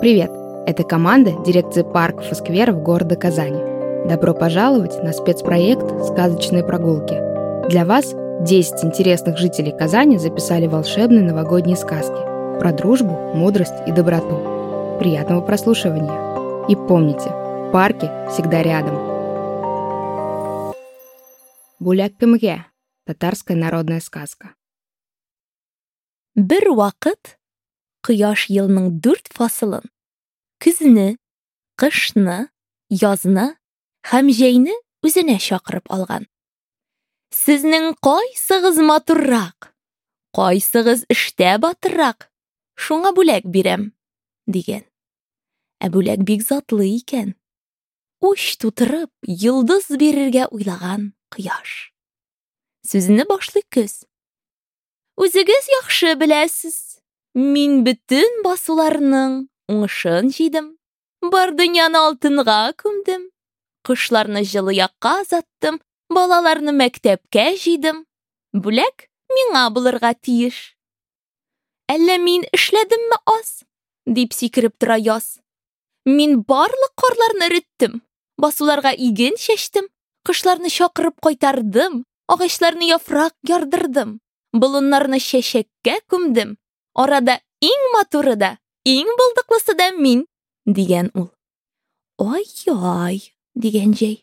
Привет! Это команда дирекции парков и скверов города Казани. Добро пожаловать на спецпроект «Сказочные прогулки». Для вас 10 интересных жителей Казани записали волшебные новогодние сказки про дружбу, мудрость и доброту. Приятного прослушивания! И помните, парки всегда рядом. Буляк Кемге – татарская народная сказка. Бер вакыт кояш елның дүрт фасылын көзне, кышны, язны һәм җәйне үзенә чакырып алган. Сезнең кайсыгыз матуррак, кайсыгыз эштә батыррак, шуңа бүләк бирәм, дигән. Ә бүләк бик затлы икән. Уч тутырып, йолдыз бирергә уйлаган кояш. Сүзне башлый көз. Үзегез яхшы беләсез. Мин бөтен басуларның уңышын җыйдым. Бар дөньяны алтынга күмдем. Кошларны җылы якка озаттым, балаларны мәктәпкә җыйдым. Бүләк миңа булырга тиеш. Әллә мин эшләдемме аз? дип сикереп тора яз. Мин барлык карларны эреттем. Басуларга иген чәчтем, кошларны чакырып кайтардым, агачларны яфрак ярдырдым, болыннарны чәчәккә күмдем. Арада иң матуры да, иң булдыклысы да мин, дигән ул. Ай-ай, дигән җәй.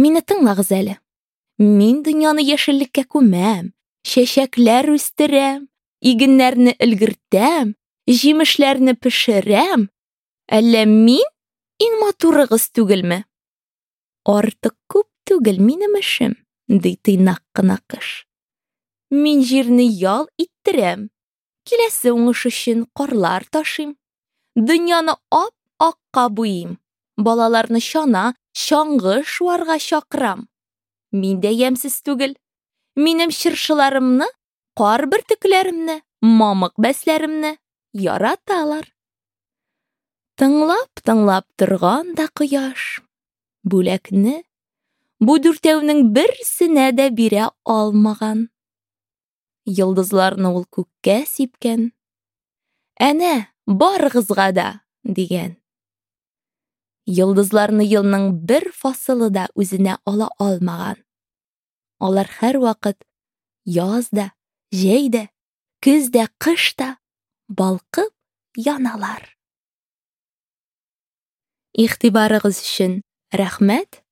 Мине тыңлагыз әле. Мин дөньяны яшеллеккә күмәм, чәчәкләр үстерәм, игеннәрне өлгертәм, җимешләрне пешерәм. Әллә мин иң матурыгыз түгелме? Артык күп түгел минем эшем, ди тыйнак кына кыш. Мин җирне ял иттерәм. Киләсе уңыш өчен карлар ташыйм. Дөньяны ап-акка буйым. Балаларны чана, чаңгы шуарга чакырам. Мин дә ямсыз түгел. Минем чыршыларымны, кар бөртекләремне, мамык бәсләремне яраталар. Тыңлап-тыңлап торган да кояш. Бүләкне бу дүртәүнең берсенә дә бирә алмаган. Йылдызларны ул күккә сипкән. Әнә, барыгызга да, дигән. Йылдызларны елның бер фасылы да үзенә ала алмаган. Алар һәр вакыт яз да, җәй дә, балкып яналар. Игътибарыгыз өчен рәхмәт.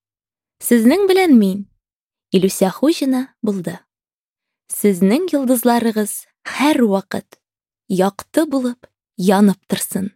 Сезнең белән мин Илүсә Хуҗина булды. Сезнең йылдызларыгыз һәр вакыт якты булып янып торсын.